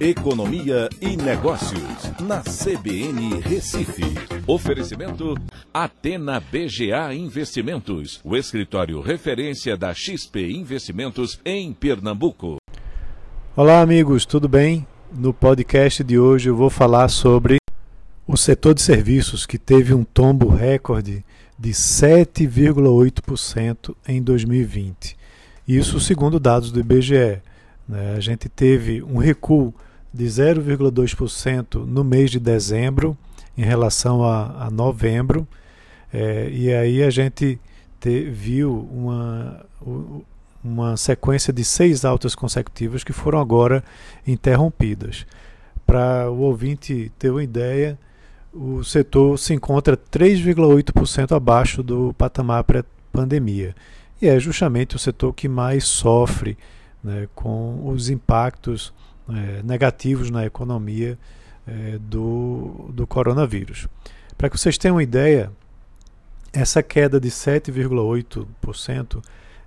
Economia e Negócios, na CBN Recife. Oferecimento Atena BGA Investimentos, o escritório referência da XP Investimentos em Pernambuco. Olá, amigos, tudo bem? No podcast de hoje eu vou falar sobre o setor de serviços que teve um tombo recorde de 7,8% em 2020. Isso segundo dados do IBGE. Né? A gente teve um recuo de 0,2% no mês de dezembro em relação a, a novembro. É, e aí a gente te, viu uma, uma sequência de seis altas consecutivas que foram agora interrompidas. Para o ouvinte ter uma ideia, o setor se encontra 3,8% abaixo do patamar pré-pandemia. E é justamente o setor que mais sofre né, com os impactos é, negativos na economia é, do, do coronavírus. Para que vocês tenham uma ideia, essa queda de 7,8%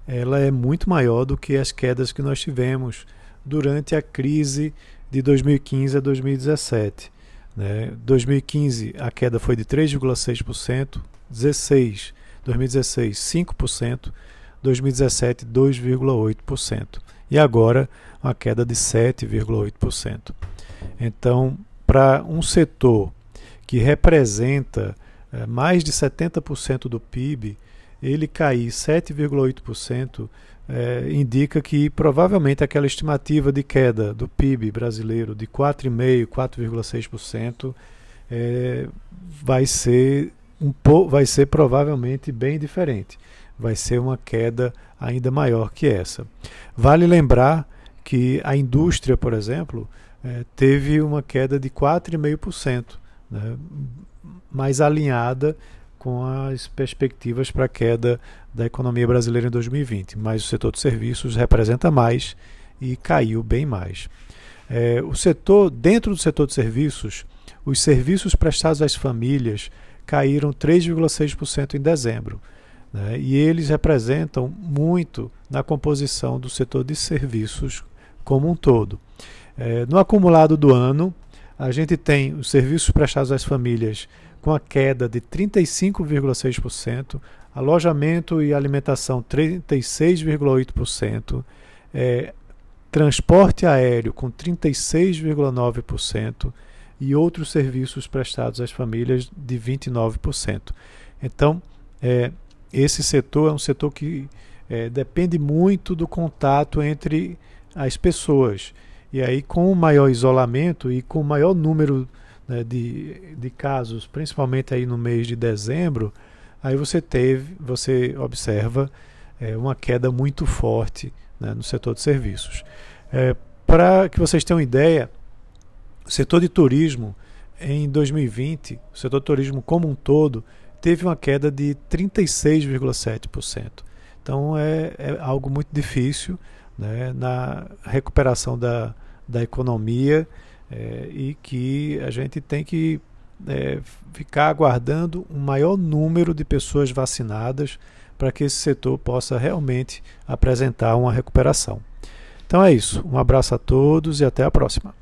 ela é muito maior do que as quedas que nós tivemos durante a crise de 2015 a 2017. Né? 2015 a queda foi de 3,6%, 16, 2016 5%, 2017 2,8% e agora uma queda de 7,8%. Então, para um setor que representa é, mais de 70% do PIB, ele cair 7,8% é, indica que provavelmente aquela estimativa de queda do PIB brasileiro de 4,5%, 4,6% é, vai ser um vai ser provavelmente bem diferente. Vai ser uma queda ainda maior que essa. Vale lembrar que a indústria, por exemplo, é, teve uma queda de 4,5%, né, mais alinhada com as perspectivas para a queda da economia brasileira em 2020. Mas o setor de serviços representa mais e caiu bem mais. É, o setor, dentro do setor de serviços, os serviços prestados às famílias caíram 3,6% em dezembro. Né, e eles representam muito na composição do setor de serviços como um todo. É, no acumulado do ano, a gente tem os serviços prestados às famílias com a queda de 35,6%, alojamento e alimentação 36,8%, é, transporte aéreo com 36,9% e outros serviços prestados às famílias de 29%. Então, é, esse setor é um setor que é, depende muito do contato entre as pessoas. E aí, com o maior isolamento e com o maior número né, de, de casos, principalmente aí no mês de dezembro, aí você teve, você observa é, uma queda muito forte né, no setor de serviços. É, Para que vocês tenham ideia, o setor de turismo em 2020, o setor de turismo como um todo, teve uma queda de 36,7%. Então é, é, algo muito difícil né, na recuperação da, da economia é, e que a gente tem que é, ficar aguardando um maior número de pessoas vacinadas para que esse setor possa realmente apresentar uma recuperação. Então é isso. Um abraço a todos e até a próxima.